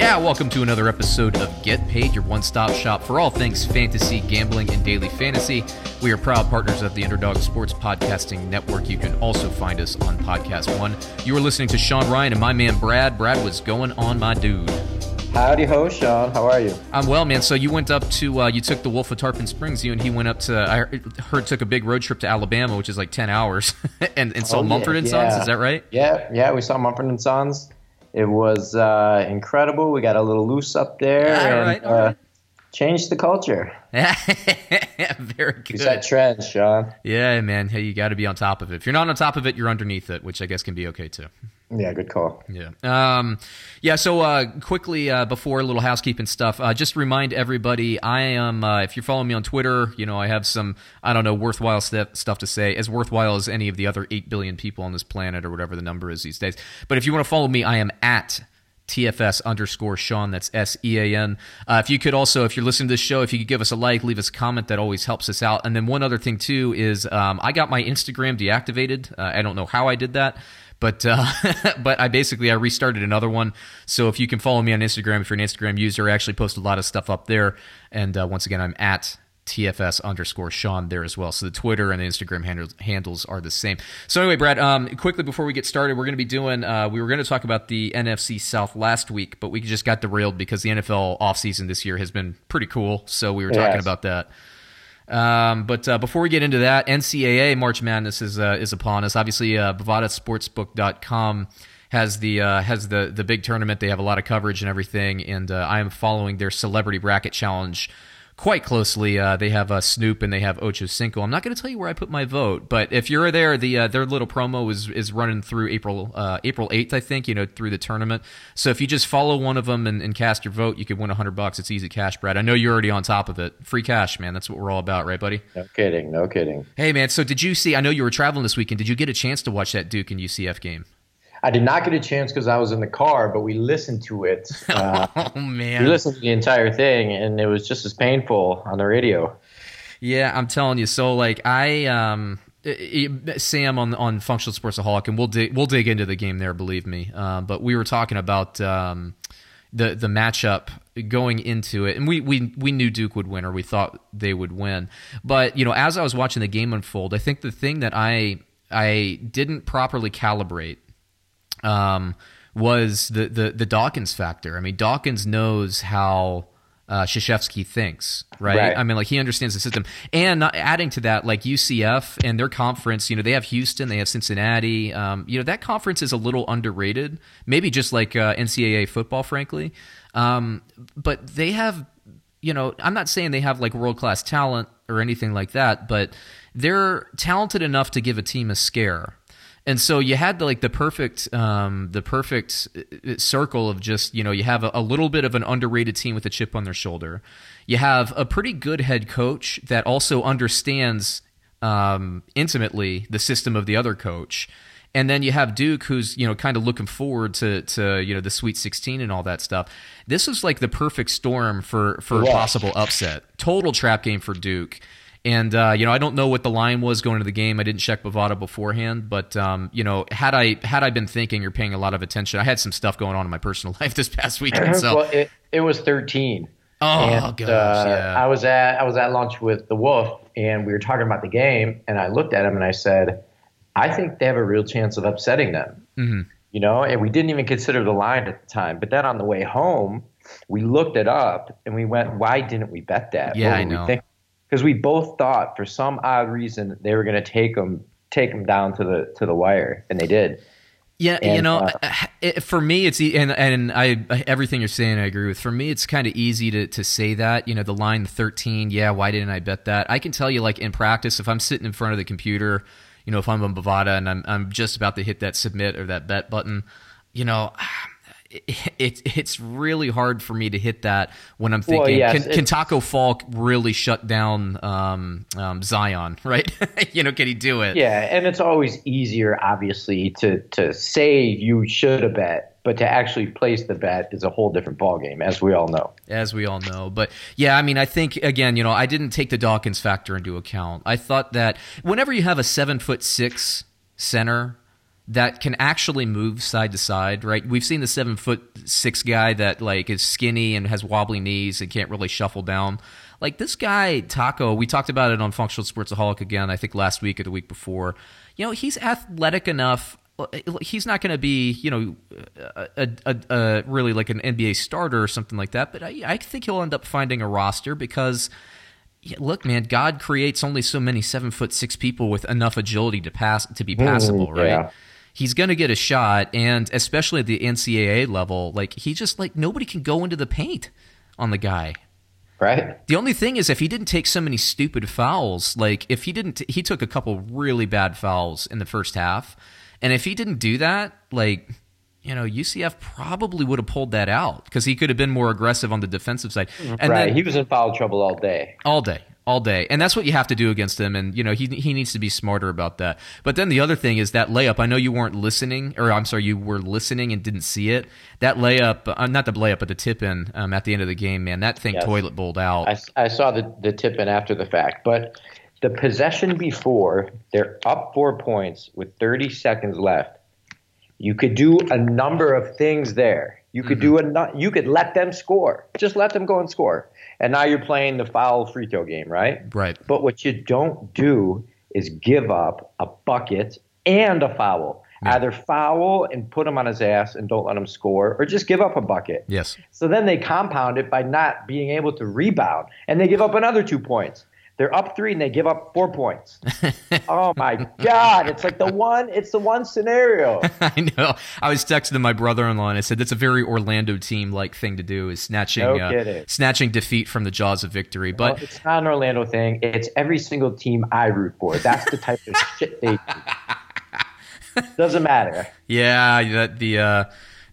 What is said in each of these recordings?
Yeah, welcome to another episode of Get Paid, your one stop shop for all things fantasy, gambling, and daily fantasy. We are proud partners of the Underdog Sports Podcasting Network. You can also find us on Podcast One. You are listening to Sean Ryan and my man Brad. Brad, was going on, my dude? Howdy ho, Sean. How are you? I'm well, man. So you went up to, uh, you took the Wolf of Tarpon Springs. You and he went up to, I heard, took a big road trip to Alabama, which is like 10 hours, and, and saw Oh, yeah, Mumford and Sons. yeah. Is that right? Yeah, yeah. We saw Mumford and Sons. It was uh, incredible. We got a little loose up there All and right, uh, right. changed the culture. Very good. set trends, Sean. Yeah, man. Hey, you got to be on top of it. If you're not on top of it, you're underneath it, which I guess can be okay too. Yeah, good call. Yeah. Um, yeah. So uh, quickly uh, before a little housekeeping stuff, uh, just remind everybody I am. Uh, if you're following me on Twitter, you know I have some I don't know worthwhile stuff stuff to say, as worthwhile as any of the other eight billion people on this planet or whatever the number is these days. But if you want to follow me, I am at TFS underscore Sean. That's S E A N. Uh, if you could also, if you're listening to this show, if you could give us a like, leave us a comment, that always helps us out. And then one other thing too is um, I got my Instagram deactivated. Uh, I don't know how I did that. But uh, but I basically I restarted another one. So if you can follow me on Instagram, if you're an Instagram user, I actually post a lot of stuff up there. And uh, once again, I'm at TFS underscore Sean there as well. So the Twitter and the Instagram handles, handles are the same. So anyway, Brad, um, quickly before we get started, we're going to be doing, uh, we were going to talk about the NFC South last week, but we just got derailed because the NFL offseason this year has been pretty cool. So we were talking about that. Um, but uh, before we get into that, NCAA March Madness is uh, is upon us. Obviously, uh, BovadaSportsbook.com has the uh, has the the big tournament. They have a lot of coverage and everything, and uh, I am following their Celebrity Bracket Challenge quite closely. Uh, they have uh, Snoop and they have Ocho Cinco. I'm not going to tell you where I put my vote, but if you're there, the uh, their little promo is is running through April uh, April 8th, I think. You know, through the tournament. So if you just follow one of them and, and cast your vote, you could win 100 bucks. It's easy cash, Brad. I know you're already on top of it. Free cash, man. That's what we're all about, right, buddy? No kidding. No kidding. Hey, man. So did you see? I know you were traveling this weekend. Did you get a chance to watch that Duke and UCF game? I did not get a chance because I was in the car, but we listened to it. Uh, Oh man, we listened to the entire thing, and it was just as painful on the radio. Yeah, I'm telling you. So like I um Sam on on Functional Sportsaholic, and we'll dig we'll dig into the game there. Believe me. Um, but we were talking about um the the matchup going into it, and we we we knew Duke would win, or we thought they would win. But you know, as I was watching the game unfold, I think the thing that I I didn't properly calibrate um, was the, the the Dawkins factor. I mean, Dawkins knows how uh, Krzyzewski thinks, right? Right. I mean, like he understands the system, and not, adding to that, like UCF and their conference. You know, they have Houston, they have Cincinnati. Um, you know, that conference is a little underrated, maybe just like uh, NCAA football, frankly. Um, but they have you know, I'm not saying they have like world class talent or anything like that, but they're talented enough to give a team a scare. And so you had the, like the perfect, um, the perfect uh, circle of just you know you have a, a little bit of an underrated team with a chip on their shoulder. You have a pretty good head coach that also understands um, intimately the system of the other coach. And then you have Duke, who's you know kind of looking forward to to you know the Sweet 16 and all that stuff. This was like the perfect storm for for a possible upset. Total trap game for Duke. And uh, you know I don't know what the line was going into the game. I didn't check Bovada beforehand, but um, you know had I had I been thinking or paying a lot of attention, I had some stuff going on in my personal life this past weekend. So well, it, it was 13. oh And, gosh, uh, yeah. I was at I was at lunch with the Wolf, and we were talking about the game, and I looked at him and I said, "I think they have a real chance of upsetting them." Mm-hmm. You know, and we didn't even consider the line at the time. But then on the way home, we looked it up and we went, "Why didn't we bet that?" Yeah, I know. Because we both thought, for some odd reason, they were going to take them take them down to the to the wire, and they did. Yeah, you know, uh, it, for me, it's and and I everything you're saying, I agree with. For me, it's kind of easy to to say that. You know, the line 13. Yeah, why didn't I bet that? I can tell you, like in practice, if I'm sitting in front of the computer, you know, if I'm on Bovada and I'm I'm just about to hit that submit or that bet button, you know. It, it's really hard for me to hit that when I'm thinking, Well, yes, can, can Tacko Fall really shut down um, um, Zion, right? you know, can he do it? Yeah, and it's always easier, obviously, to to say you should have bet, but to actually place the bet is a whole different ballgame, as we all know. as we all know. But yeah, I mean, I think again, you know, I didn't take the Dawkins factor into account. I thought that whenever you have a seven foot six center that can actually move side to side, right? We've seen the seven foot six guy that like is skinny and has wobbly knees and can't really shuffle down. Like this guy Tacko, we talked about it on Functional Sportsaholic again. I think last week or the week before. You know, he's athletic enough he's not going to be, you know, a, a, a, really like an NBA starter or something like that. But I, I think he'll end up finding a roster because, yeah, look, man, God creates only so many seven foot six people with enough agility to pass to be mm, passable, right? yeah. He's going to get a shot, and especially at the NCAA level, like he just like nobody can go into the paint on the guy. Right? The only thing is, if he didn't take so many stupid fouls, like if he didn't, he took a couple really bad fouls in the first half, and if he didn't do that, like you know, UCF probably would have pulled that out because he could have been more aggressive on the defensive side. And right. then he was in foul trouble all day. all day, all day, and that's what you have to do against him. And you know, he he needs to be smarter about that. But then the other thing is that layup. I know you weren't listening, or I'm sorry, you were listening and didn't see it. That layup, uh, not the layup, but the tip in um, at the end of the game, man, that thing Yes. toilet bowled out. I, I saw the, the tip in after the fact, but the possession before, they're up four points with 30 seconds left. You could do a number of things there. You could mm-hmm. do a you could let them score. Just let them go and score. And now you're playing the foul free throw game, right? Right. But what you don't do is give up a bucket and a foul. Either foul and put him on his ass and don't let him score, or just give up a bucket. Yes. So then they compound it by not being able to rebound, and they give up another two points. They're up three and they give up four points. oh my God! It's like the one. It's the one scenario. I know. I was texting my brother-in-law and I said that's a very Orlando team-like thing to do is snatching No uh, snatching defeat from the jaws of victory. But it's not an Orlando thing. It's every single team I root for. That's the type of shit they do. Doesn't matter. yeah, that the uh,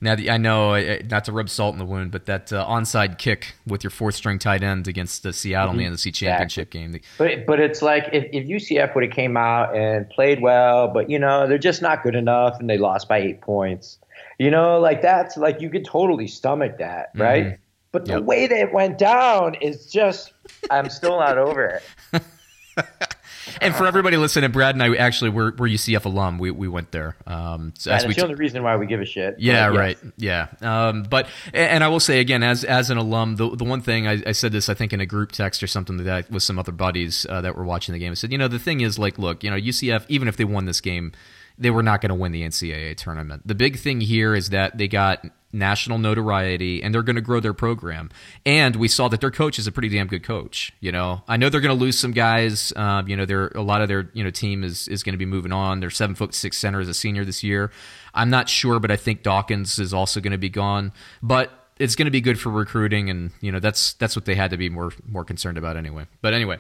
now the, I know uh, not to rub salt in the wound, but that uh, onside kick with your fourth-string tight end against the Seattle in the NFC Championship game. But but it's like if, if UCF would have came out and played well, but you know they're just not good enough, and they lost by eight points. You know, like that's like you could totally stomach that, right? But the Yep. way that it went down is just I'm still not over it. And for everybody listening, Brad and I actually were, were UCF alum. We we went there. Um, so And as we it's the only reason why we give a shit. Yeah, yes. right. Yeah. Um, but and I will say again, as as an alum, the the one thing I, I said this, I think in a group text or something like that with some other buddies uh, that were watching the game. I said, you know, the thing is, like, look, you know, UCF, even if they won this game, they were not going to win the NCAA tournament. The big thing here is that they got national notoriety and they're going to grow their program. And we saw that their coach is a pretty damn good coach. You know, I know they're going to lose some guys. Um, you know, they're a lot of their you know team is is going to be moving on. Their seven foot six center is a senior this year. I'm not sure, but I think Dawkins is also going to be gone. But it's going to be good for recruiting, and you know that's that's what they had to be more more concerned about anyway. But anyway.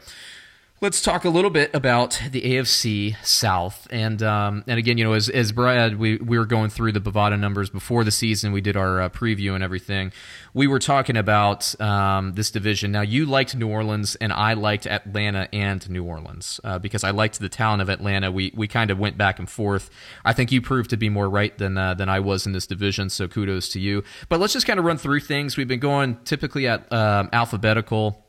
Let's talk a little bit about the AFC South, and um, and again, you know, as, as Brad, we, we were going through the Bovada numbers before the season. We did our uh, preview and everything. We were talking about um, this division. Now, you liked New Orleans, and I liked Atlanta and New Orleans uh, because I liked the talent of Atlanta. We we kind of went back and forth. I think you proved to be more right than uh, than I was in this division, so kudos to you. But let's just kind of run through things. We've been going typically at um, alphabetical.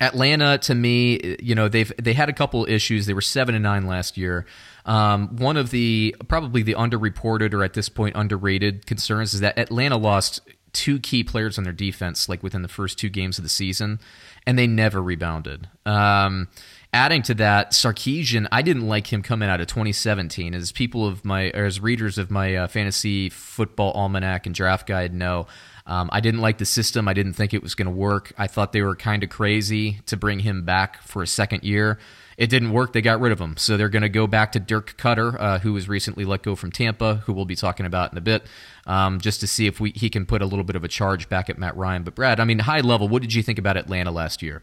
Atlanta, to me, you know, they've they had a couple issues. They were seven and nine last year. Um, one of the probably the underreported or at this point underrated concerns is that Atlanta lost two key players on their defense, like within the first two games of the season, and they never rebounded. Um, adding to that, Sarkisian, I didn't like him coming out of 2017. As people of my, or as readers of my uh, fantasy football almanac and draft guide know, um, I didn't like the system. I didn't think it was going to work. I thought they were kind of crazy to bring him back for a second year. It didn't work. They got rid of him. So they're going to go back to Dirk Koetter, uh, who was recently let go from Tampa, who we'll be talking about in a bit, um, just to see if we, he can put a little bit of a charge back at Matt Ryan. But Brad, I mean, high level, what did you think about Atlanta last year?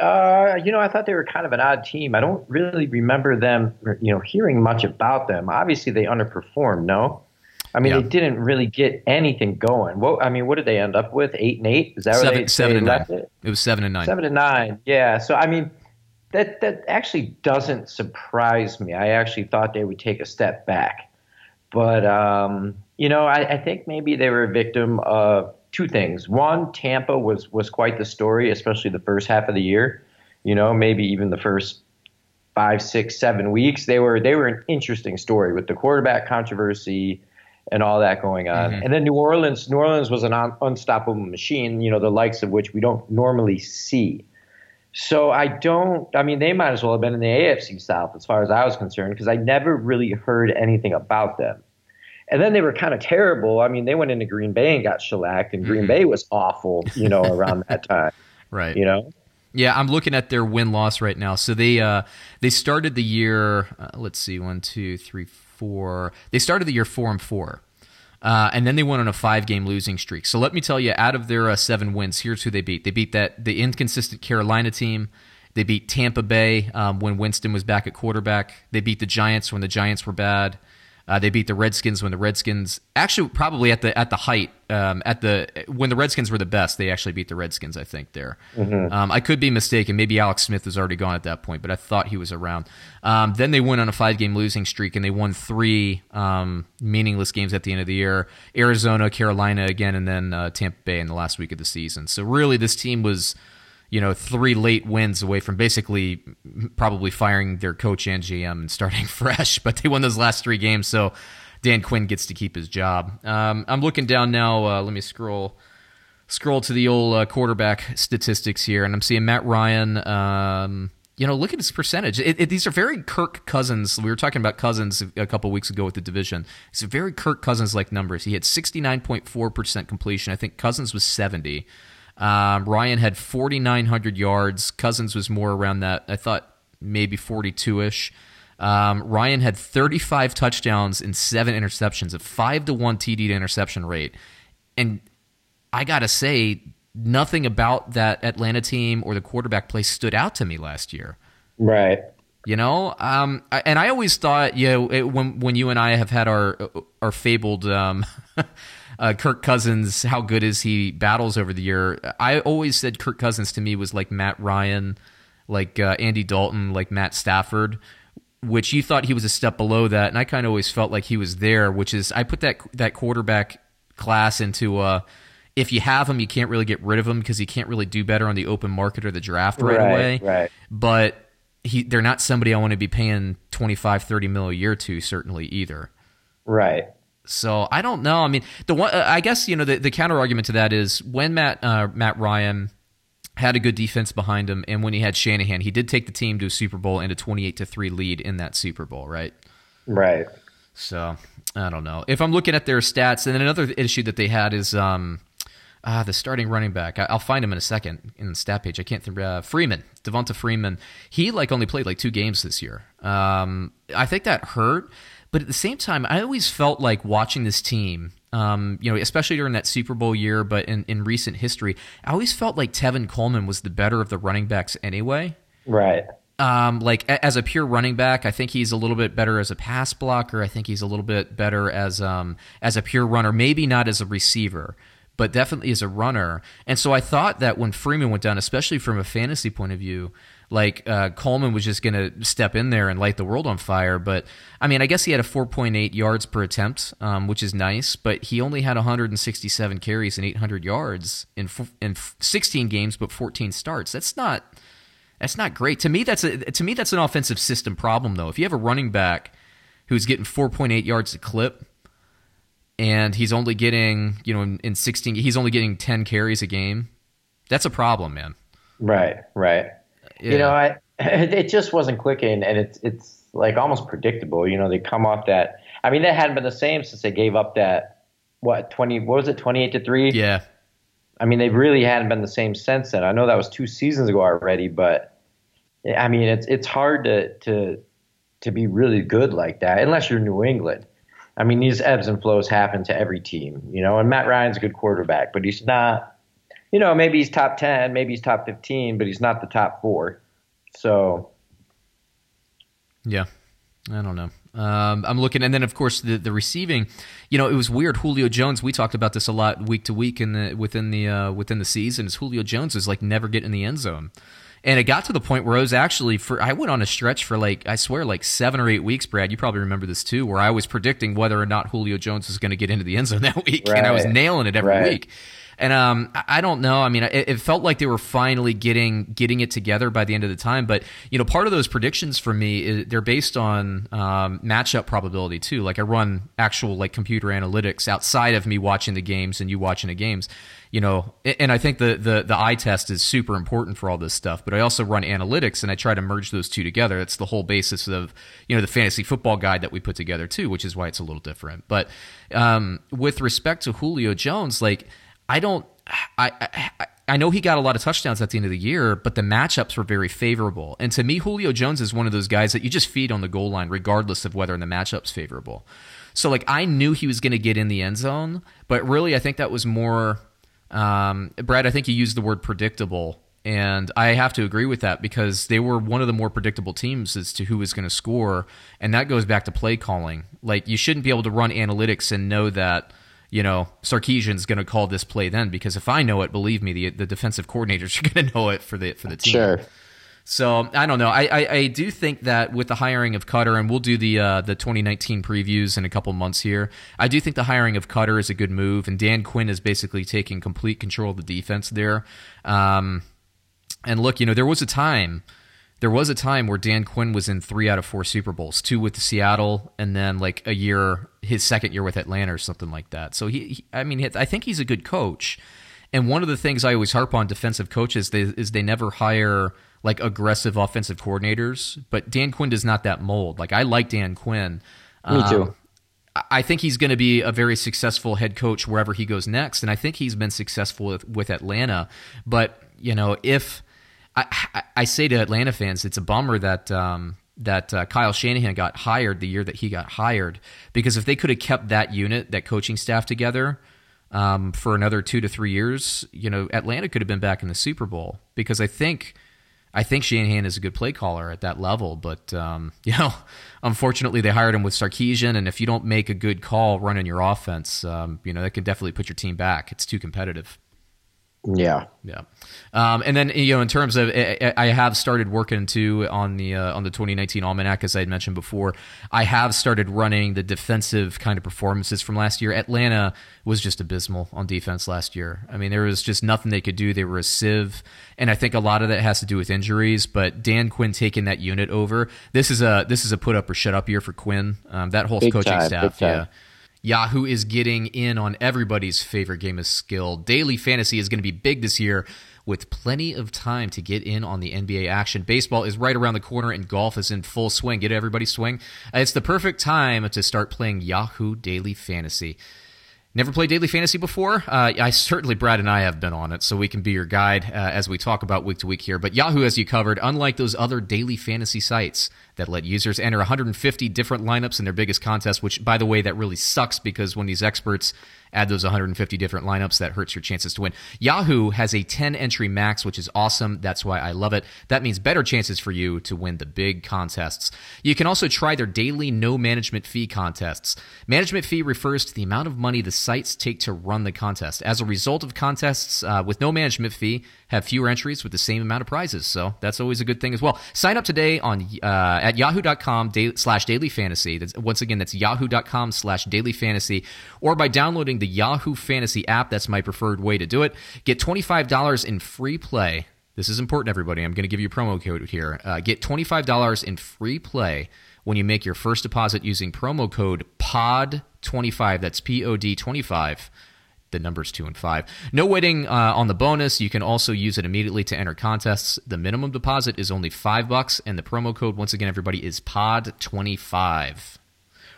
Uh, you know, I thought they were kind of an odd team. I don't really remember them, you know, hearing much about them. Obviously, they underperformed. No. I mean, Yeah. they didn't really get anything going. What I mean, what did they end up with? Eight and eight? Is that Seven, they, seven they and nine. it? It was seven and nine. Seven and nine. Yeah. So I mean, that that actually doesn't surprise me. I actually thought they would take a step back, but um, you know, I, I think maybe they were a victim of two things. One, Tampa was was quite the story, especially the first half of the year. You know, maybe even the first five, six, seven weeks. They were they were an interesting story with the quarterback controversy and all that going on. Mm-hmm. And then New Orleans, New Orleans was an un- unstoppable machine. You know, the likes of which we don't normally see. So I don't. I mean, they might as well have been in the AFC South as far as I was concerned because I never really heard anything about them. And then they were kind of terrible. I mean, they went into Green Bay and got shellacked, and Green Bay was awful. You know, around that time. Right. You know. Yeah, I'm looking at their win loss right now. So they uh, they started the year. Uh, let's see, one, two, three, four. They started the year four and four, uh, and then they went on a five game losing streak. So let me tell you, out of their uh, seven wins, here's who they beat. They beat that the inconsistent Carolina team. They beat Tampa Bay um, when Winston was back at quarterback. They beat the Giants when the Giants were bad. Uh, they beat the Redskins when the Redskins actually probably at the at the height um, at the when the Redskins were the best. They actually beat the Redskins, I think. There, um, I could be mistaken. Maybe Alex Smith was already gone at that point, but I thought he was around. Um, then they went on a five game losing streak and they won three um, meaningless games at the end of the year: Arizona, Carolina again, and then uh, Tampa Bay in the last week of the season. So really, this team was you know, three late wins away from basically probably firing their coach and GM and starting fresh, but they won those last three games, so Dan Quinn gets to keep his job. Um, I'm looking down now. Uh, let me scroll scroll to the old uh, quarterback statistics here, and I'm seeing Matt Ryan. Um, you know, look at his percentage. It, it, these are very Kirk Cousins. We were talking about Cousins a couple weeks ago with the division. It's very Kirk Cousins like numbers. He had 69.4% completion. I think Cousins was 70. Um, Ryan had 4,900 yards. Cousins was more around that. I thought maybe 42 ish. Um, Ryan had 35 touchdowns and seven interceptions, a five to one TD to interception rate. And I gotta say, nothing about that Atlanta team or the quarterback play stood out to me last year. Right. You know, um, I, and I always thought, you know, it, when when you and I have had our our fabled um, uh, Kirk Cousins, how good is he? Battles over the year. I always said Kirk Cousins to me was like Matt Ryan, like uh, Andy Dalton, like Matt Stafford, which you thought he was a step below that, and I kind of always felt like he was there. Which is, I put that that quarterback class into. Uh, if you have him, you can't really get rid of him because he can't really do better on the open market or the draft right, Right, away. right. But he, they're not somebody I want to be paying 25, 30 mil a year to, certainly either. Right. So I don't know. I mean, the one uh, I guess you know the, the counter argument to that is when Matt uh, Matt Ryan had a good defense behind him, and when he had Shanahan, he did take the team to a Super Bowl and a twenty-eight to three lead in that Super Bowl, right? Right. So I don't know. If I'm looking at their stats, and then another issue that they had is um, uh, the starting running back. I, I'll find him in a second in the stat page. I can't think. Uh, Freeman, Devonta Freeman. He like only played like two games this year. Um, I think that hurt. But at the same time, I always felt like watching this team. Um, you know, especially during that Super Bowl year, but in, in recent history, I always felt like Tevin Coleman was the better of the running backs anyway. Right. Um, like as a pure running back, I think he's a little bit better as a pass blocker. I think he's a little bit better as um, as a pure runner. Maybe not as a receiver, but definitely as a runner. And so I thought that when Freeman went down, especially from a fantasy point of view, like uh, Coleman was just going to step in there and light the world on fire. But I mean, I guess he had a 4.8 yards per attempt, um, which is nice. But he only had 167 carries and 800 yards in f- in f- 16 games, but 14 starts. That's not that's not great. To me, that's a to me that's an offensive system problem though. If you have a running back who's getting 4.8 yards a clip and he's only getting, you know, in, in 16 he's only getting 10 carries a game, that's a problem, man. Right. Right. Yeah. You know, I it just wasn't clicking, and it's it's like almost predictable. You know, they come off that. I mean, that hadn't been the same since they gave up that what twenty? What was it? Twenty eight to three. yeah. I mean, they really hadn't been the same since then. I know that was two seasons ago already, but I mean, it's it's hard to to to be really good like that unless you're New England. I mean, these ebbs and flows happen to every team, you know. And Matt Ryan's a good quarterback, but he's not. You know, maybe he's top ten, maybe he's top fifteen, but he's not the top four. So Yeah. I don't know. Um, I'm looking, and then of course the the receiving. You know, it was weird. Julio Jones. We talked about this a lot week to week in the within the uh, within the season. Is Julio Jones is like never getting in the end zone. And it got to the point where I was actually for I went on a stretch for like I swear like seven or eight weeks, Brad. You probably remember this too, where I was predicting whether or not Julio Jones was going to get into the end zone that week, right. and I was nailing it every right. week. And um, I don't know. I mean, it, it, felt like they were finally getting getting it together by the end of the time. But you know, part of those predictions for me is, they're based on um, matchup probability too. Like I run actual like computer analytics outside of me watching the games and you watching the games you know, and I think the, the, the eye test is super important for all this stuff, but I also run analytics and I try to merge those two together. That's the whole basis of, you know, the fantasy football guide that we put together too, which is why it's a little different. But um, with respect to Julio Jones, like, I don't, I, I, I know he got a lot of touchdowns at the end of the year, but the matchups were very favorable. And to me, Julio Jones is one of those guys that you just feed on the goal line, regardless of whether the matchup's favorable. So, like, I knew he was going to get in the end zone, but really, I think that was more um, Brad, I think you used the word predictable, and I have to agree with that because they were one of the more predictable teams as to who was going to score, and that goes back to play calling. Like you shouldn't be able to run analytics and know that you know Sarkisian's going to call this play then because if I know it, believe me, the the defensive coordinators are going to know it for the for the team. Sure. So I don't know. I, I, I, do think that with the hiring of Koetter, and we'll do the uh, the 2019 previews in a couple months here. I do think the hiring of Koetter is a good move, and Dan Quinn is basically taking complete control of the defense there. Um, and look, you know, there was a time, there was a time where Dan Quinn was in three out of four Super Bowls, two with Seattle, and then like a year, his second year with Atlanta or something like that. So he, he I mean, I think he's a good coach. And one of the things I always harp on defensive coaches is they never hire like aggressive offensive coordinators, but Dan Quinn does not that mold. Like I like Dan Quinn. Me too. Um, I think he's going to be a very successful head coach wherever he goes next, and I think he's been successful with, with Atlanta. But you know, if I, I, say to Atlanta fans, it's a bummer that um, that uh, Kyle Shanahan got hired the year that he got hired, because if they could have kept that unit, that coaching staff together, um, for another two to three years, you know, Atlanta could have been back in the Super Bowl. Because I think I think Shanahan is a good play caller at that level, but um, you know, unfortunately, they hired him with Sarkisian, and if you don't make a good call running your offense, um, you know that can definitely put your team back. It's too competitive. Yeah, yeah. Um, and then you know, in terms of, I have started working too on the uh, on the 2019 almanac, as I had mentioned before. I have started running the defensive kind of performances from last year. Atlanta was just abysmal on defense last year. I mean, there was just nothing they could do. They were a sieve, and I think a lot of that has to do with injuries. But Dan Quinn taking that unit over, this is a this is a put up or shut up year for Quinn. Um, that whole big coaching time, staff, yeah. Yahoo is getting in on everybody's favorite game of skill. Daily fantasy is going to be big this year with plenty of time to get in on the NBA action. Baseball is right around the corner and golf is in full swing. Get everybody swing. It's the perfect time to start playing Yahoo Daily Fantasy. Never played daily fantasy before? Uh, I certainly, Brad and I have been on it, so we can be your guide uh, as we talk about week to week here. But Yahoo has you covered, unlike those other daily fantasy sites that let users enter 150 different lineups in their biggest contest, which, by the way, that really sucks because when these experts add those 150 different lineups, that hurts your chances to win. Yahoo has a 10 entry max, which is awesome. That's why I love it. That means better chances for you to win the big contests. You can also try their daily no management fee contests. Management fee refers to the amount of money the sites take to run the contest. As a result of contests uh, with no management fee, have fewer entries with the same amount of prizes. So that's always a good thing as well. Sign up today on uh, at yahoo.com slash daily fantasy. Once again, that's yahoo.com slash daily fantasy or by downloading the Yahoo Fantasy app. That's my preferred way to do it. Get $25 in free play. This is important, everybody. I'm going to give you a promo code here. Uh, get $25 in free play when you make your first deposit using promo code POD25. That's P O D 25 the numbers two and five. No waiting uh, on the bonus. You can also use it immediately to enter contests. The minimum deposit is only five bucks, and the promo code, once again, everybody, is POD25.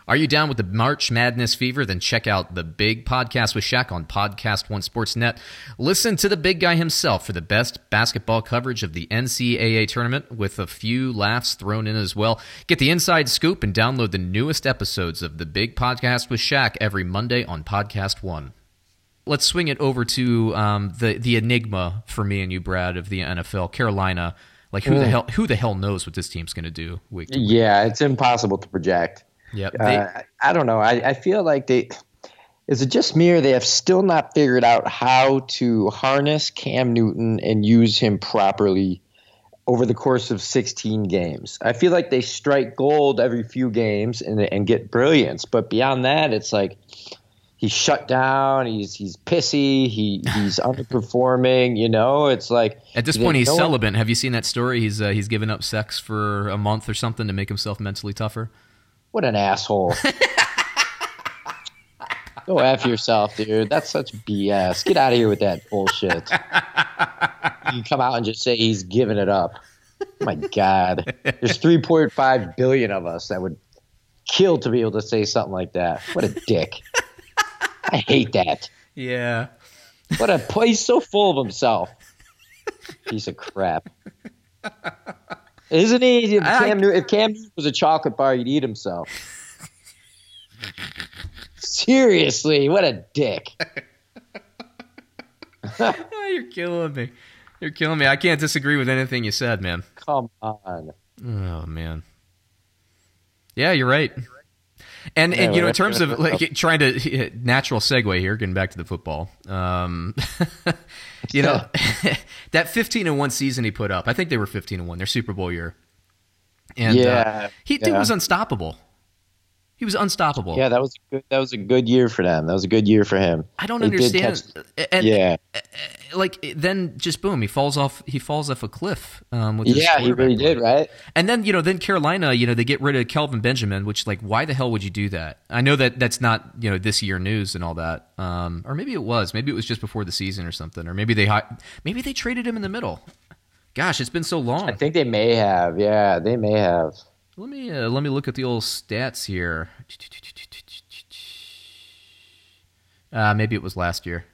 Are you down with the March Madness fever? Then check out the Big Podcast with Shaq on Podcast One Sports Net. Listen to the big guy himself for the best basketball coverage of the NCAA tournament with a few laughs thrown in as well. Get the inside scoop and download the newest episodes of the Big Podcast with Shaq every Monday on Podcast One let's swing it over to um, the the enigma for me and you, Brad, of the NFL, Carolina. Like who mm. the hell who the hell knows what this team's going to do week, Yeah, it's impossible to project. Yep. Uh, I- I don't know. I, I feel like they. Is it just me or they have still not figured out how to harness Cam Newton and use him properly over the course of 16 games? I feel like they strike gold every few games and, and get brilliance, but beyond that, it's like he's shut down. He's he's pissy. He he's underperforming. You know, it's like At this point, he's no one- celibate. Have you seen that story? He's uh, he's given up sex for a month or something to make himself mentally tougher. What an asshole. Go F yourself, dude. That's such BS. Get out of here with that bullshit. You come out and just say he's giving it up. My God. There's 3.5 billion of us that would kill to be able to say something like that. What a dick. I hate that. Yeah. What a he's so full of himself. Piece of crap. Isn't he? If Cam, Newton, if Cam Newton was a chocolate bar, he'd eat himself. Seriously, what a dick. Oh, you're killing me. You're killing me. I can't disagree with anything you said, man. Come on. Oh man. Yeah, you're right. And, Yeah, and you know, in terms of like trying to natural segue here, getting back to the football. Um, you know, that 15 and one season he put up. I think they were 15 and one. Their Super Bowl year. And uh, Yeah, he dude was unstoppable. He was unstoppable. Yeah, that was a good. That was a good year for them. That was a good year for him. I don't They understand. catch- and, yeah, like then just boom, he falls off. He falls off a cliff. Um, yeah, he really did, right? And then you know, then Carolina, you know, they get rid of Kelvin Benjamin, which like, why the hell would you do that? I know that that's not you know this year news and all that, um, or maybe it was, maybe it was just before the season or something, or maybe they maybe they traded him in the middle. Gosh, it's been so long. I think they may have. Yeah, they may have. Let me uh, let me look at the old stats here. Uh, maybe it was last year.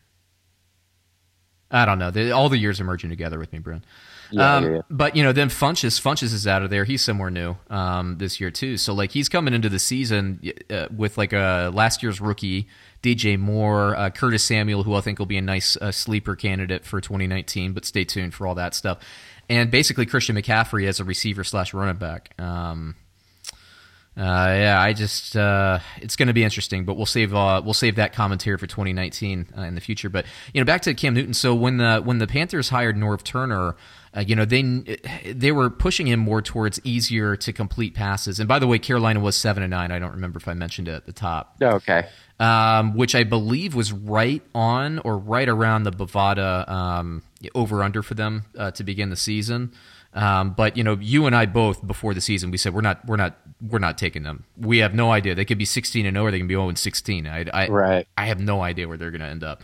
I don't know. They, all the years are merging together with me, Brent. Yeah, um, yeah. But you know, then Funchess, Funchess is out of there. He's somewhere new um, this year too. So like he's coming into the season uh, with like a last year's rookie DJ Moore, uh, Curtis Samuel, who I think will be a nice uh, sleeper candidate for 2019. But stay tuned for all that stuff. And basically Christian McCaffrey as a receiver slash running back. Um, uh, yeah, I just uh, it's going to be interesting, but we'll save uh, we'll save that commentary for 2019 uh, in the future. But you know, back to Cam Newton. So when the when the Panthers hired Norv Turner, uh, you know they they were pushing him more towards easier to complete passes. And by the way, Carolina was seven and nine. I don't remember if I mentioned it at the top Okay. um, which I believe was right on or right around the Bovada um, over under for them uh, to begin the season. Um, but you know, you and I both before the season we said we're not we're not we're not taking them. We have no idea. They could be 16 and 0 or they can be 0 and 16. I I, Right. I have no idea where they're going to end up.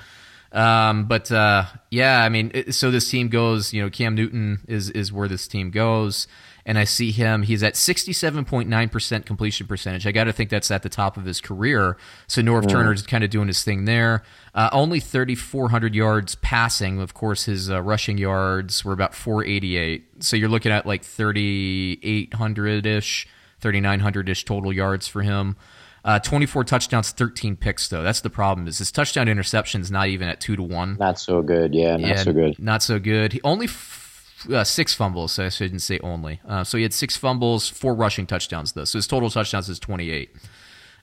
Um, but uh, yeah, I mean, it, so this team goes. You know, Cam Newton is is where this team goes, and I see him. He's at sixty seven point nine percent completion percentage. I got to think that's at the top of his career. So Norv Turner's kind of doing his thing there. Uh, only thirty four hundred yards passing. Of course, his uh, rushing yards were about four eighty eight. So you're looking at like thirty eight hundred ish, thirty nine hundred ish total yards for him. Uh, 24 touchdowns, 13 picks though. That's the problem. Is his touchdown interception is not even at two to one. Not so good. Yeah, not Yeah, so good. Not so good. He only f- uh, six fumbles. So I shouldn't say only. Uh, so he had six fumbles, four rushing touchdowns though. So his total touchdowns is 28.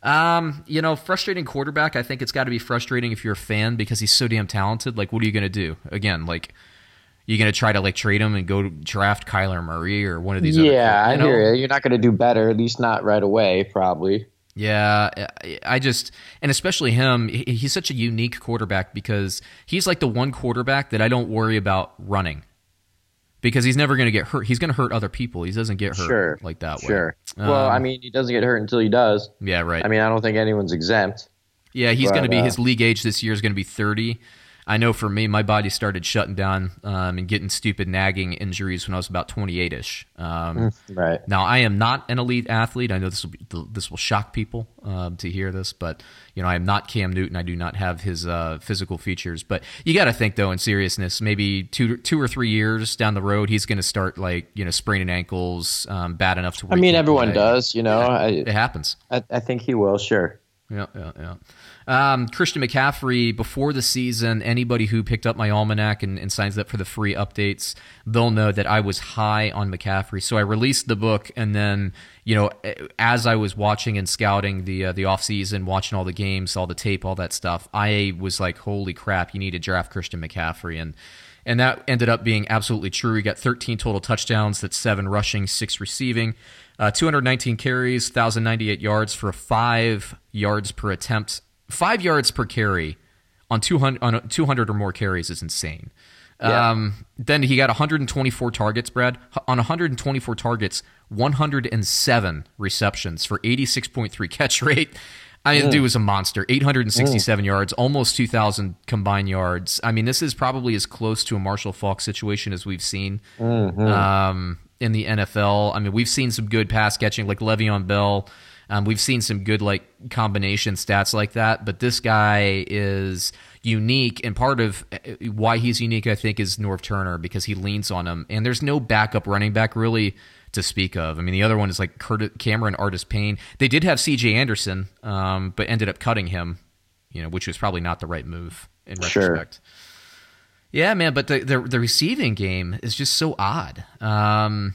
Um, you know, frustrating quarterback. I think it's got to be frustrating if you're a fan because he's so damn talented. Like, what are you going to do? Again, like, you're going to try to like trade him and go draft Kyler Murray or one of these? Yeah, other, I you know? hear you. You're not going to do better, at least not right away, probably. Yeah, I- just and especially him. He's such a unique quarterback because he's like the one quarterback that I don't worry about running because he's never going to get hurt. He's going to hurt other people. He doesn't get hurt Sure. like that way. Sure. well, Um, I mean, he doesn't get hurt until he does. Yeah, right. I mean, I don't think anyone's exempt. yeah, he's going to be uh, his league age this year is going to be thirty. I know for me, my body started shutting down um, and getting stupid nagging injuries when I was about twenty eight ish. Um, Right. Now, I am not an elite athlete. I know this will be, this will shock people um, to hear this, but you know, I am not Cam Newton. I do not have his uh, physical features. But you got to think, though, in seriousness, maybe two two or three years down the road, he's going to start like you know spraining ankles, um, bad enough to. I mean, everyone play. does, you know. It I, happens. I I think he will. Sure. Yeah, yeah, yeah. Um, Christian McCaffrey, before the season, anybody who picked up my almanac and, and, signs up for the free updates, they'll know that I was high on McCaffrey. So I released the book, and then, you know, as I was watching and scouting the uh, the offseason, watching all the games, all the tape, all that stuff, I was like, holy crap, you need to draft Christian McCaffrey. And and that ended up being absolutely true. He got 13 total touchdowns, that's seven rushing, six receiving, uh, 219 carries, 1,098 yards for five yards per attempt five yards per carry on 200 on 200 or more carries is insane. Yeah. Um, then he got 124 targets, Brad. On 124 targets, 107 receptions for 86.3 catch rate. I mean, mm. the dude was a monster. 867 mm. yards, almost 2,000 combined yards. I mean, this is probably as close to a Marshall Faulk situation as we've seen mm-hmm. um, in the NFL. I mean, we've seen some good pass catching, like Le'Veon Bell. Um, we've seen some good like combination stats like that, but this guy is unique, and part of uh, why he's unique, I think, is Norv Turner because he leans on him, and there's no backup running back really to speak of. I mean, the other one is like Kurt, Cameron Artis Payne. They did have C.J. Anderson, um, but ended up cutting him, you know, which was probably not the right move in retrospect. Sure. Yeah, man, but the, the, the receiving game is just so odd. Um,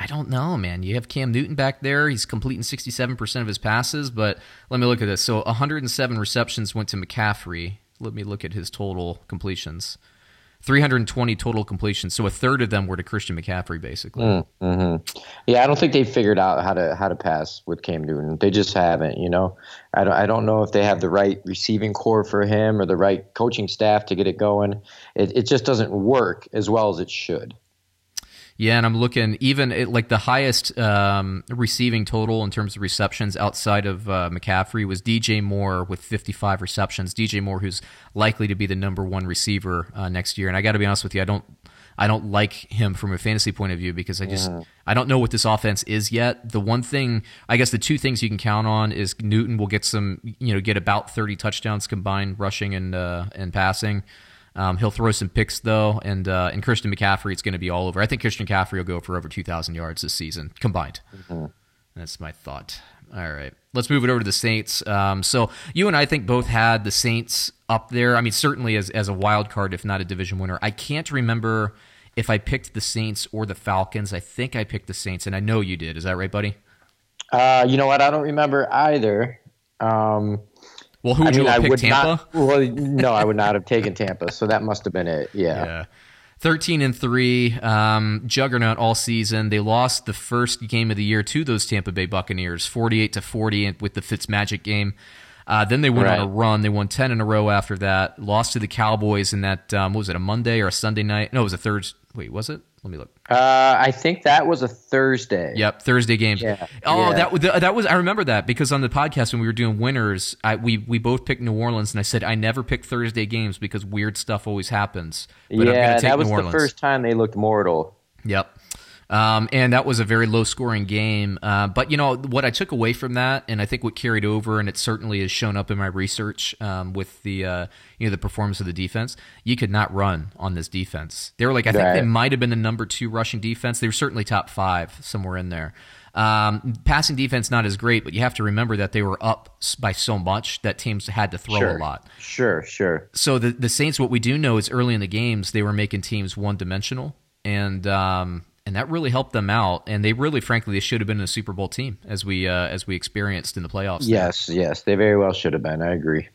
I don't know, man. You have Cam Newton back there. He's completing 67% of his passes, but let me look at this. So 107 receptions went to McCaffrey. Let me look at his total completions. 320 total completions. So a third of them were to Christian McCaffrey, basically. Mm, mm-hmm. Yeah, I don't think they figured out how to how to pass with Cam Newton. They just haven't. You know, I don't I don't know if they have the right receiving corps for him or the right coaching staff to get it going. It it just doesn't work as well as it should. Yeah, and I'm looking even at, like the highest um, receiving total in terms of receptions outside of uh, McCaffrey was DJ Moore with 55 receptions. DJ Moore, who's likely to be the number one receiver uh, next year. And I got to be honest with you, I don't. I don't like him from a fantasy point of view because I just yeah. I don't know what this offense is yet. The one thing, I guess, the two things you can count on is Newton will get some, you know, get about thirty touchdowns combined rushing and uh, and passing. Um, he'll throw some picks though, and uh, and Christian McCaffrey, it's going to be all over. I think Christian McCaffrey will go for over two thousand yards this season combined. Mm-hmm. That's my thought. All right, let's move it over to the Saints. Um, so you and I think both had the Saints up there. I mean, certainly as as a wild card, if not a division winner. I can't remember if I picked the Saints or the Falcons. I think I picked the Saints, and I know you did. Is that right, buddy? Uh, you know what? I don't remember either. Um, well, who would I mean, you have picked? Tampa? Not, well, no, I would not have taken Tampa. So that must have been it. Yeah. Yeah. 13 and 3 um, juggernaut all season they lost the first game of the year to those tampa bay buccaneers 48 to 40 with the fitzmagic game uh, then they went right. on a run they won 10 in a row after that lost to the cowboys in that um, what was it a monday or a sunday night no it was a third wait was it let me look. Uh, I think that was a Thursday. Yep, Thursday games. Yeah. Oh, yeah. that that was. I remember that because on the podcast when we were doing winners, I, we we both picked New Orleans, and I said I never pick Thursday games because weird stuff always happens. But yeah, that was the first time they looked mortal. Yep. Um, and that was a very low scoring game. Uh, but, you know, what I took away from that, and I think what carried over, and it certainly has shown up in my research um, with the, uh, you know, the performance of the defense, you could not run on this defense. They were like, I think they might have been the number two rushing defense. They were certainly top five somewhere in there. Um, passing defense not as great, but you have to remember that they were up by so much that teams had to throw sure. a lot. Sure, sure. So the the Saints, what we do know is early in the games they were making teams one dimensional, and um, and that really helped them out. And they really, frankly, they should have been a Super Bowl team as we uh, as we experienced in the playoffs. Yes, there. yes, they very well should have been. I agree.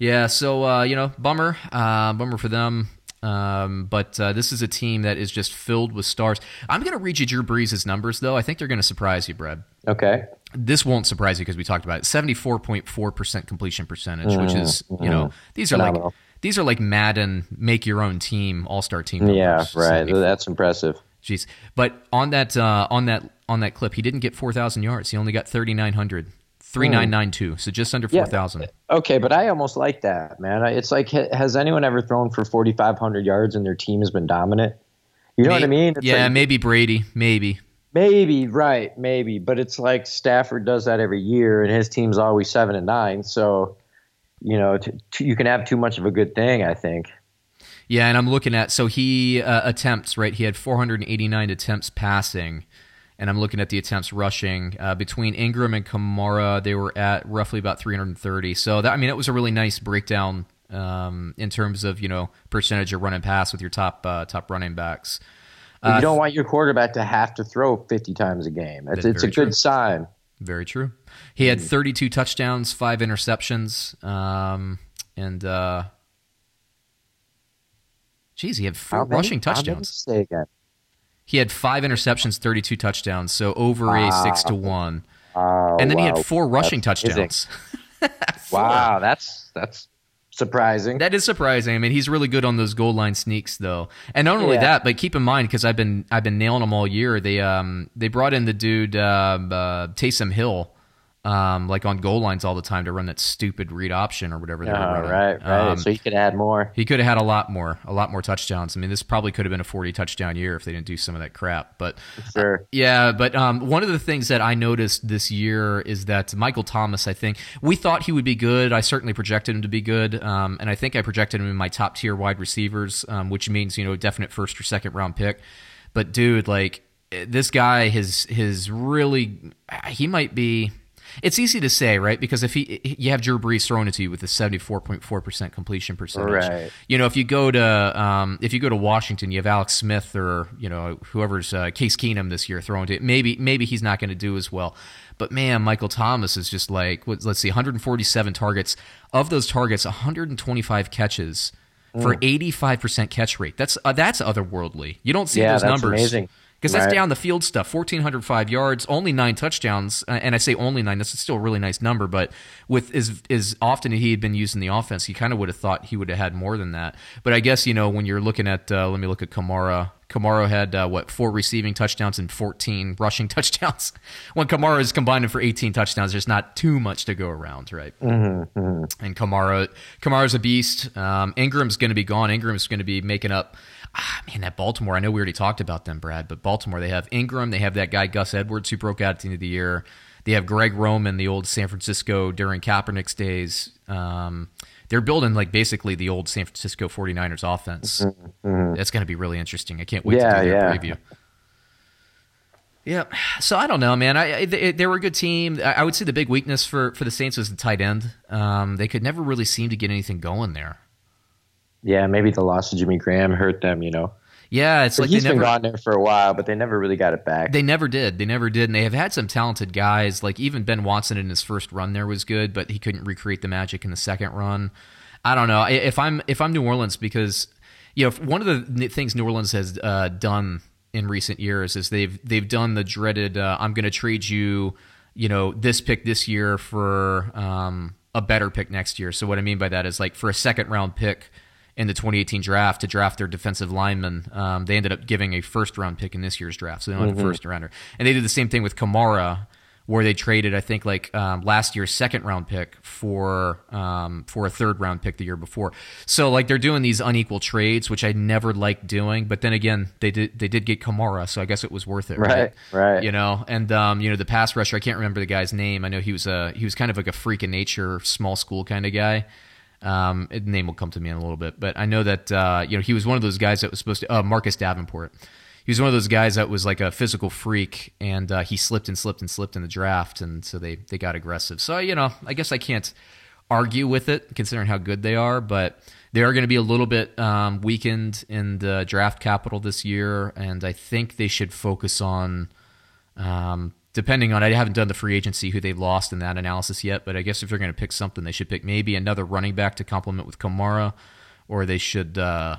Yeah, so uh, you know, bummer, uh, bummer for them. Um, but uh, this is a team that is just filled with stars. I'm going to read you Drew Brees' numbers, though. I think they're going to surprise you, Brad. Okay. This won't surprise you because we talked about it. 74.4% completion percentage, mm-hmm, which is, mm-hmm. you know, these are Phenomenal. like these are like Madden make your own team, all star team. Numbers. Yeah, right. That's impressive. Jeez. But on that uh, on that on that clip, he didn't get four thousand yards. He only got thirty nine hundred. 3992 so just under 4000 yeah. okay but i almost like that man. It's like has anyone ever thrown for 4500 yards and their team has been dominant? You know maybe, what i mean? It's yeah like, maybe brady. Maybe. Maybe right. Maybe. But it's like stafford does that every year and his team's always seven and nine. So you know t- t- you can have too much of a good thing i think yeah, and I'm looking at so he uh, attempts right. He had 489 attempts passing, and I'm looking at the attempts rushing uh, between Ingram and Kamara. They were at roughly about 330. So that I mean, it was a really nice breakdown um, in terms of you know percentage of run and pass with your top uh, top running backs. you don't want your quarterback to have to throw 50 times a game. It's, it's a very good true. sign. Very true. He had 32 touchdowns, five interceptions, um, and geez, he had four How many- rushing many touchdowns. Say again. He had five interceptions, 32 touchdowns, so over a six to one. Oh, And then he had four rushing That's touchdowns. Wow, that's that's surprising. That is surprising. I mean, he's really good on those goal line sneaks, though. And not only Yeah. that, but keep in mind because I've been I've been nailing them all year. They um they brought in the dude um, uh, Taysom Hill. Um, like on goal lines all the time to run that stupid read option or whatever they were Oh, running. right, right. Um, so he could add more. He could have had a lot more, a lot more touchdowns. I mean, this probably could have been a 40 touchdown year if they didn't do some of that crap. But Sure. yeah, but um, one of the things that I noticed this year is that Michael Thomas, I think, we thought he would be good. I certainly projected him to be good. Um, and I think I projected him in my top tier wide receivers, um, which means, you know, definite first or second round pick. But dude, like, this guy has, has really, he might be. It's easy to say, right? Because if he, you have Drew Brees throwing it to you with a seventy-four point four percent completion percentage, Right. you know, if you go to um, if you go to Washington, you have Alex Smith or you know whoever's uh, Case Keenum this year throwing to it. Maybe maybe he's not going to do as well, but man, Michael Thomas is just like what, let's see, 147 targets. Of those targets, 125 catches for 85 percent catch rate. That's uh, that's otherworldly. You don't see Yeah, those that's numbers. amazing. Because that's Right. down the field stuff. 1,405 yards, only nine touchdowns. uh, And I say only nine, that's still a really nice number. But with as, as often as he had been used in the offense, you kind of would have thought he would have had more than that. But I guess, you know, when you're looking at, uh, let me look at Kamara. Kamara had, uh, what, four receiving touchdowns and 14 rushing touchdowns. When Kamara is combining for 18 touchdowns, there's not too much to go around, right? and Kamara Kamara's a beast. Um, Ingram's going to be gone. Ingram's going to be making up. Ah, man, that Baltimore. I know we already talked about them, Brad, but Baltimore they have Ingram. They have that guy Gus Edwards who broke out at the end of the year. They have Greg Roman, the old San Francisco during Kaepernick's days. Um, they're building like basically the old San Francisco 49ers offense. That's going to be really interesting. I can't wait Yeah, to do their yeah. preview. Yeah, so I don't know, man. I, I they, they were a good team. I, I would say the big weakness for for the Saints was the tight end. Um, they could never really seem to get anything going there. Yeah, maybe the loss of Jimmy Graham hurt them. You know, Yeah, it's but like he's they been gone there for a while, but they never really got it back. they never did. They never did, and they have had some talented guys. Like even Ben Watson in his first run there was good, but he couldn't recreate the magic in the second run. I don't know if I'm if I'm New Orleans because you know one of the things New Orleans has uh, done in recent years is they've they've done the dreaded uh, I'm going to trade you you know this pick this year for um, a better pick next year. So what I mean by that is like for a second round pick in the 2018 draft to draft their defensive lineman. Um, they ended up giving a first round pick in this year's draft, so they don't have a first rounder. And they did the same thing with Kamara, where they traded, I think, like um, last year's second round pick for um, for a third round pick the year before. So like they're doing these unequal trades, which I never liked doing. But then again, they did they did get Kamara, so I guess it was worth it, Right, right. You know, and um, you know the pass rusher. I can't remember the guy's name. I know he was a he was kind of like a freak in nature, small school kind of guy. Um, the name will come to me in a little bit, but I know that uh, you know he was one of those guys that was supposed to uh, Marcus Davenport. He was one of those guys that was like a physical freak, and uh, he slipped and slipped and slipped in the draft, and so they they got aggressive. So you know, I guess I can't argue with it considering how good they are, but they are going to be a little bit um, weakened in the draft capital this year, and I think they should focus on. Um, depending on, I haven't done the free agency who they've lost in that analysis yet, but I guess if they're going to pick something, they should pick maybe another running back to complement with Kamara, or they should uh,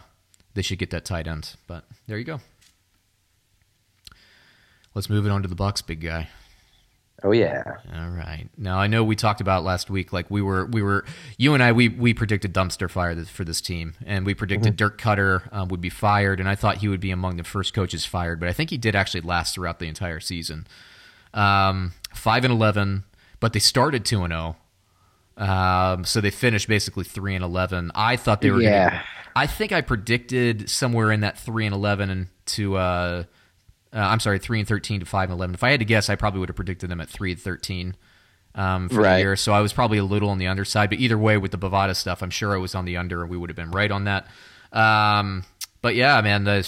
they should get that tight end. But there you go. Let's move it on to the Bucks, big guy. oh yeah, All right. Now I know we talked about last week. Like we were, we were, you and I, we we predicted dumpster fire for this team, and we predicted Dirk Koetter um, would be fired, and I thought he would be among the first coaches fired, but I think he did actually last throughout the entire season. Um, five and eleven, but they started two and zero. Um, so they finished basically three and eleven. I thought they were. Yeah. Gonna, I think I predicted somewhere in that three and eleven and to. Uh, uh, I'm sorry, three and thirteen to five and eleven. If I had to guess, I probably would have predicted them at three and thirteen um, for the year. So I was probably a little on the underside. But either way, with the Bovada stuff, I'm sure I was on the under, and we would have been right on that. Um, but yeah, man, the,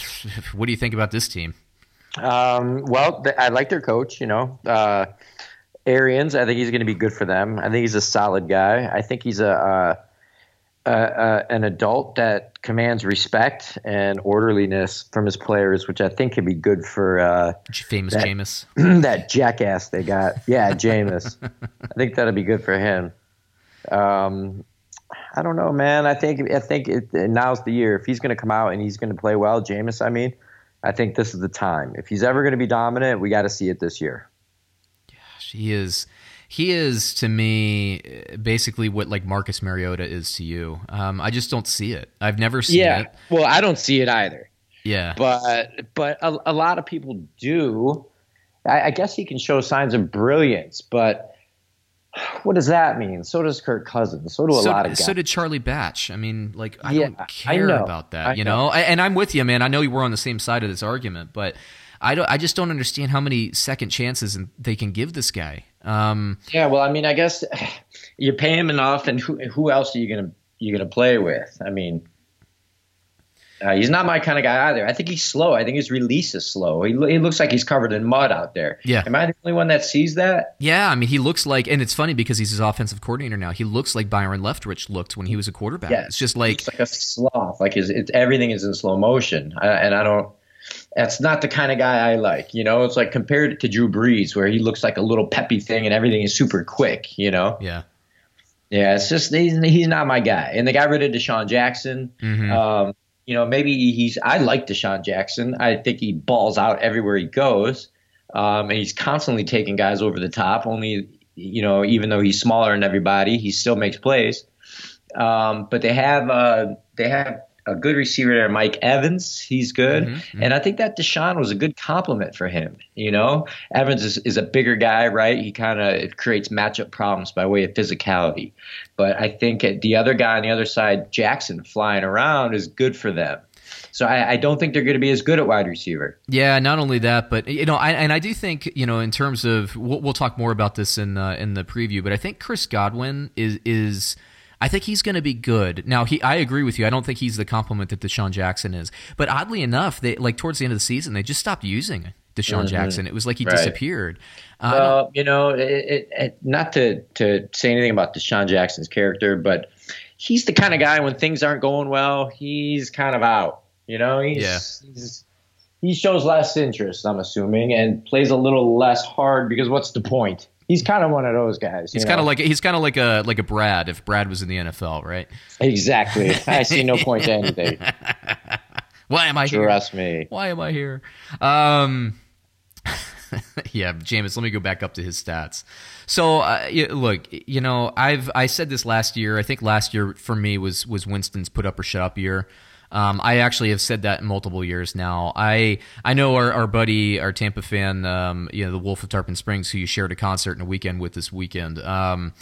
what do you think about this team? Um, well, th- I like their coach. You know, uh, Arians. I think he's going to be good for them. I think he's a solid guy. I think he's a, uh, uh, uh, an adult that commands respect and orderliness from his players, which I think can be good for uh, famous that, Jameis. that jackass they got. Yeah, Jameis. I think that'll be good for him. Um, I don't know, man. I think I think it, now's the year. If he's going to come out and he's going to play well, Jameis. I mean, I think this is the time. If he's ever going to be dominant, we got to see it this year. Gosh, he is. He is to me basically what like Marcus Mariota is to you. Um, I just don't see it. I've never seen yeah. it. Well, I don't see it either. Yeah, but but a, a lot of people do. I, I guess he can show signs of brilliance, but what does that mean? So does Kirk Cousins. So do a so, lot of guys. So did Charlie Batch. I mean, like I Yeah, don't I care know. about that, I you know. know. I- And I'm with you, man. I know we're on the same side of this argument, but I don't. I just don't understand how many second chances and they can give this guy. Um, Yeah, well, I mean, I guess you pay him enough, and who who else are you gonna you gonna play with? I mean, uh, he's not my kind of guy either. I think he's slow. I think his release is slow. He, he looks like he's covered in mud out there. Yeah. Am I the only one that sees that? yeah, I mean, he looks like, and it's funny because he's his offensive coordinator now. He looks like Byron Leftwich looked when he was a quarterback. Yeah. It's just like, like a sloth. Like his, it's everything is in slow motion, I, and I don't. That's not the kind of guy I like. You know, it's like compared to Drew Brees, where he looks like a little peppy thing, and everything is super quick. You know. yeah, Yeah, it's just he's, he's not my guy. And they got rid of DeSean Jackson. Mhm. Um, you know, maybe he's. I like DeSean Jackson. I think he balls out everywhere he goes, um, and he's constantly taking guys over the top. Only, you know, even though he's smaller than everybody, he still makes plays. Um, but they have uh, they have a good receiver there, Mike Evans. He's good, Mhm, and I think that DeSean was a good compliment for him. You know, Evans is, is a bigger guy, right? He kind of creates matchup problems by way of physicality. But I think the other guy on the other side, Jackson, flying around is good for them. So I, I don't think they're going to be as good at wide receiver. Yeah, not only that, but you know, I, and I do think you know, in terms of we'll, we'll talk more about this in uh, in the preview, but I think Chris Godwin is is. I think he's going to be good. Now, he, I agree with you. I don't think he's the compliment that DeSean Jackson is. But oddly enough, they like towards the end of the season, they just stopped using DeSean Jackson. It was like he Mm-hmm. Right. disappeared. Uh, Well, you know, it, it, it, not to to say anything about DeSean Jackson's character, but he's the kind of guy when things aren't going well, he's kind of out. You know, he's, Yeah. he's he shows less interest, I'm assuming, and plays a little less hard because what's the point? He's kind of one of those guys. he's kind of like he's kind of like a like a Brad if Brad was in the NFL, right? exactly. I see no point to anything. Why am I here? Trust me. Why am I here? Um, yeah, Jameis. Let me go back up to his stats. So, uh, look, you know, I've I said this last year. I think last year for me was was Winston's put up or shut up year. Um, I actually have said that multiple years now. I I know our, our buddy, our Tampa fan, um, you know, the Wolf of Tarpon Springs, who you shared a concert and a weekend with this weekend. Um,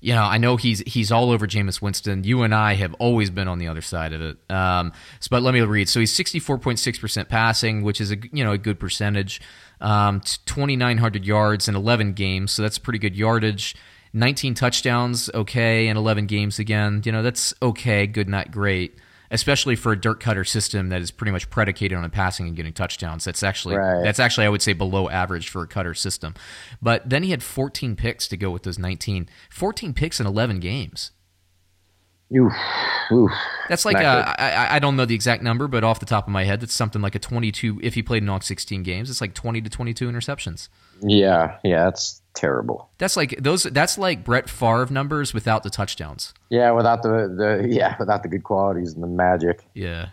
you know, I know he's he's all over Jameis Winston. You and I have always been on the other side of it. Um, so, but let me read. So he's sixty four point six percent passing, which is a you know a good percentage. Um, twenty nine hundred yards in eleven games, so that's pretty good yardage. Nineteen touchdowns, okay, in eleven games again. You know that's okay, good, not great. Especially for a Dirk Koetter system that is pretty much predicated on passing and getting touchdowns. That's actually Right. that's actually I would say below average for a Koetter system. But then he had 14 picks to go with those 19. 14 picks in 11 games. Oof, oof. That's like I, I- I don't know the exact number, but off the top of my head, that's something like a 22. If he played in all 16 games, it's like 20 to 22 interceptions. Yeah, yeah, that's terrible. That's like those. That's like Brett Favre numbers without the touchdowns. Yeah, without the, the yeah, without the good qualities and the magic. Yeah,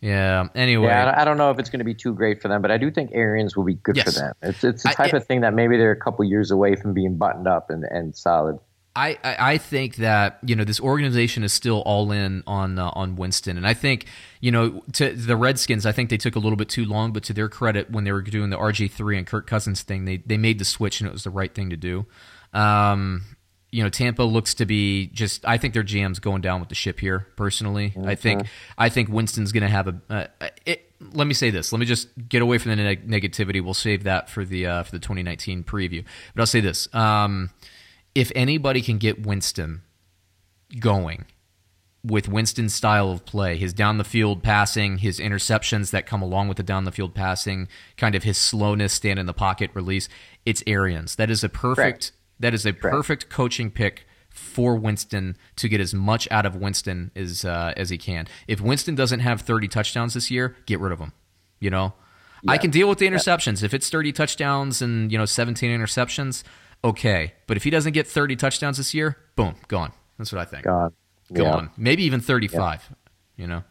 yeah. Anyway, Yeah, I don't- know if it's going to be too great for them, but I do think Arians will be good for them. It's it's the I- type it- of thing that maybe they're a couple years away from being buttoned up and, and solid. I, I think that you know this organization is still all in on uh, on Winston, and I think you know to the Redskins, I think they took a little bit too long, but to their credit, when they were doing the RG three and Kirk Cousins thing, they they made the switch and it was the right thing to do. Um, you know, Tampa looks to be just. I think their GM's going down with the ship here. Personally, I think I think Winston's going to have a. Uh, it, let me say this. Let me just get away from the neg- negativity. We'll save that for the uh, for the 2019 preview. But I'll say this. Um, if anybody can get Winston going, with Winston's style of play, his down the field passing, his interceptions that come along with the down the field passing, kind of his slowness, stand in the pocket release. It's Arians. That is a perfect. Correct. That is a Correct. perfect coaching pick for Winston to get as much out of Winston as uh, as he can. If Winston doesn't have 30 touchdowns this year, get rid of him. You know, I can deal with the interceptions. If it's 30 touchdowns and you know 17 interceptions, okay. But if he doesn't get 30 touchdowns this year, boom, gone. That's what I think. Gone. Gone. Maybe even 35. You know.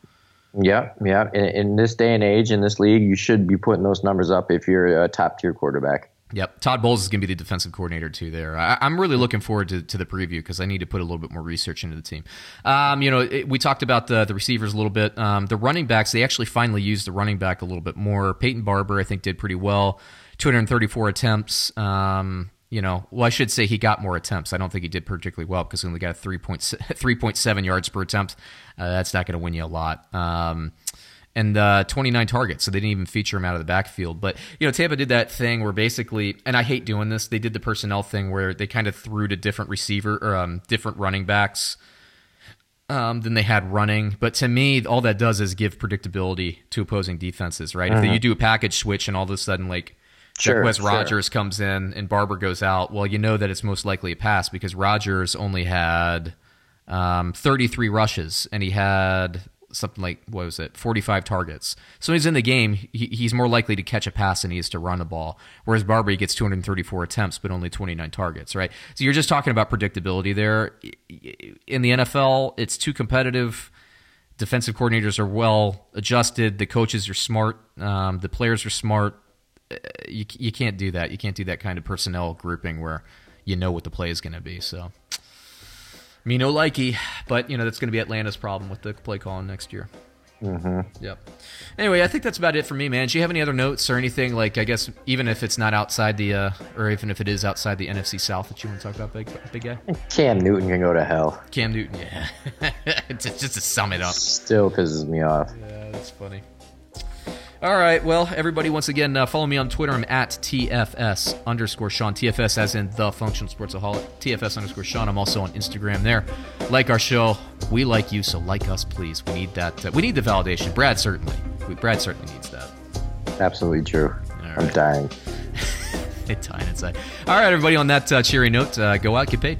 Yeah, yeah. In, in this day and age, in this league, you should be putting those numbers up if you're a top tier quarterback. Yep. Todd Bowles is going to be the defensive coordinator too. There, I, I'm really looking forward to, to the preview because I need to put a little bit more research into the team. Um, you know, it, we talked about the the receivers a little bit. Um, the running backs, they actually finally used the running back a little bit more. Peyton Barber, I think, did pretty well. 234 attempts. Um, you know, well, I should say he got more attempts. I don't think he did particularly well because he only got 3.7 yards per attempt. Uh, that's not going to win you a lot. Um, and uh, 29 targets, so they didn't even feature him out of the backfield. But you know, Tampa did that thing where basically, and I hate doing this. They did the personnel thing where they kind of threw to different receiver or um, different running backs um, than they had running. But to me, all that does is give predictability to opposing defenses, right? If you do a package switch and all of a sudden, like Sure, Wes sure. Rogers comes in and Barber goes out, well, you know that it's most likely a pass because Rogers only had um, 33 rushes and he had something like what was it 45 targets. So when he's in the game he, he's more likely to catch a pass than he is to run a ball whereas barber he gets 234 attempts but only 29 targets right? So you're just talking about predictability there. In the nfl it's too competitive. Defensive coordinators are well adjusted. The coaches are smart. Um, the players are smart you, you can't do that you can't do that kind of personnel grouping where you know what the play is going to be so me no likey, but you know that's going to be Atlanta's problem with the play calling next year. Mm-hmm. Yep. Anyway, I think that's about it for me, man. Do you have any other notes or anything like I guess even if it's not outside the uh, or even if it is outside the NFC South that you want to talk about, big big guy? Cam Newton can go to hell. Cam Newton, yeah. just, just to sum it up. Still pisses me off. Yeah, that's funny. All right, well, everybody, once again, uh, follow me on Twitter. I'm at TFS underscore Sean. TFS as in the Functional Sportsaholic. TFS underscore Sean. I'm also on Instagram there. Like our show. We like you, so like us, please. We need that. Uh, we need the validation. Brad certainly. We, Brad certainly needs that. Absolutely true. I'm right. dying. It's dying inside. All right, everybody, on that uh, cheery note, uh, go out, get paid.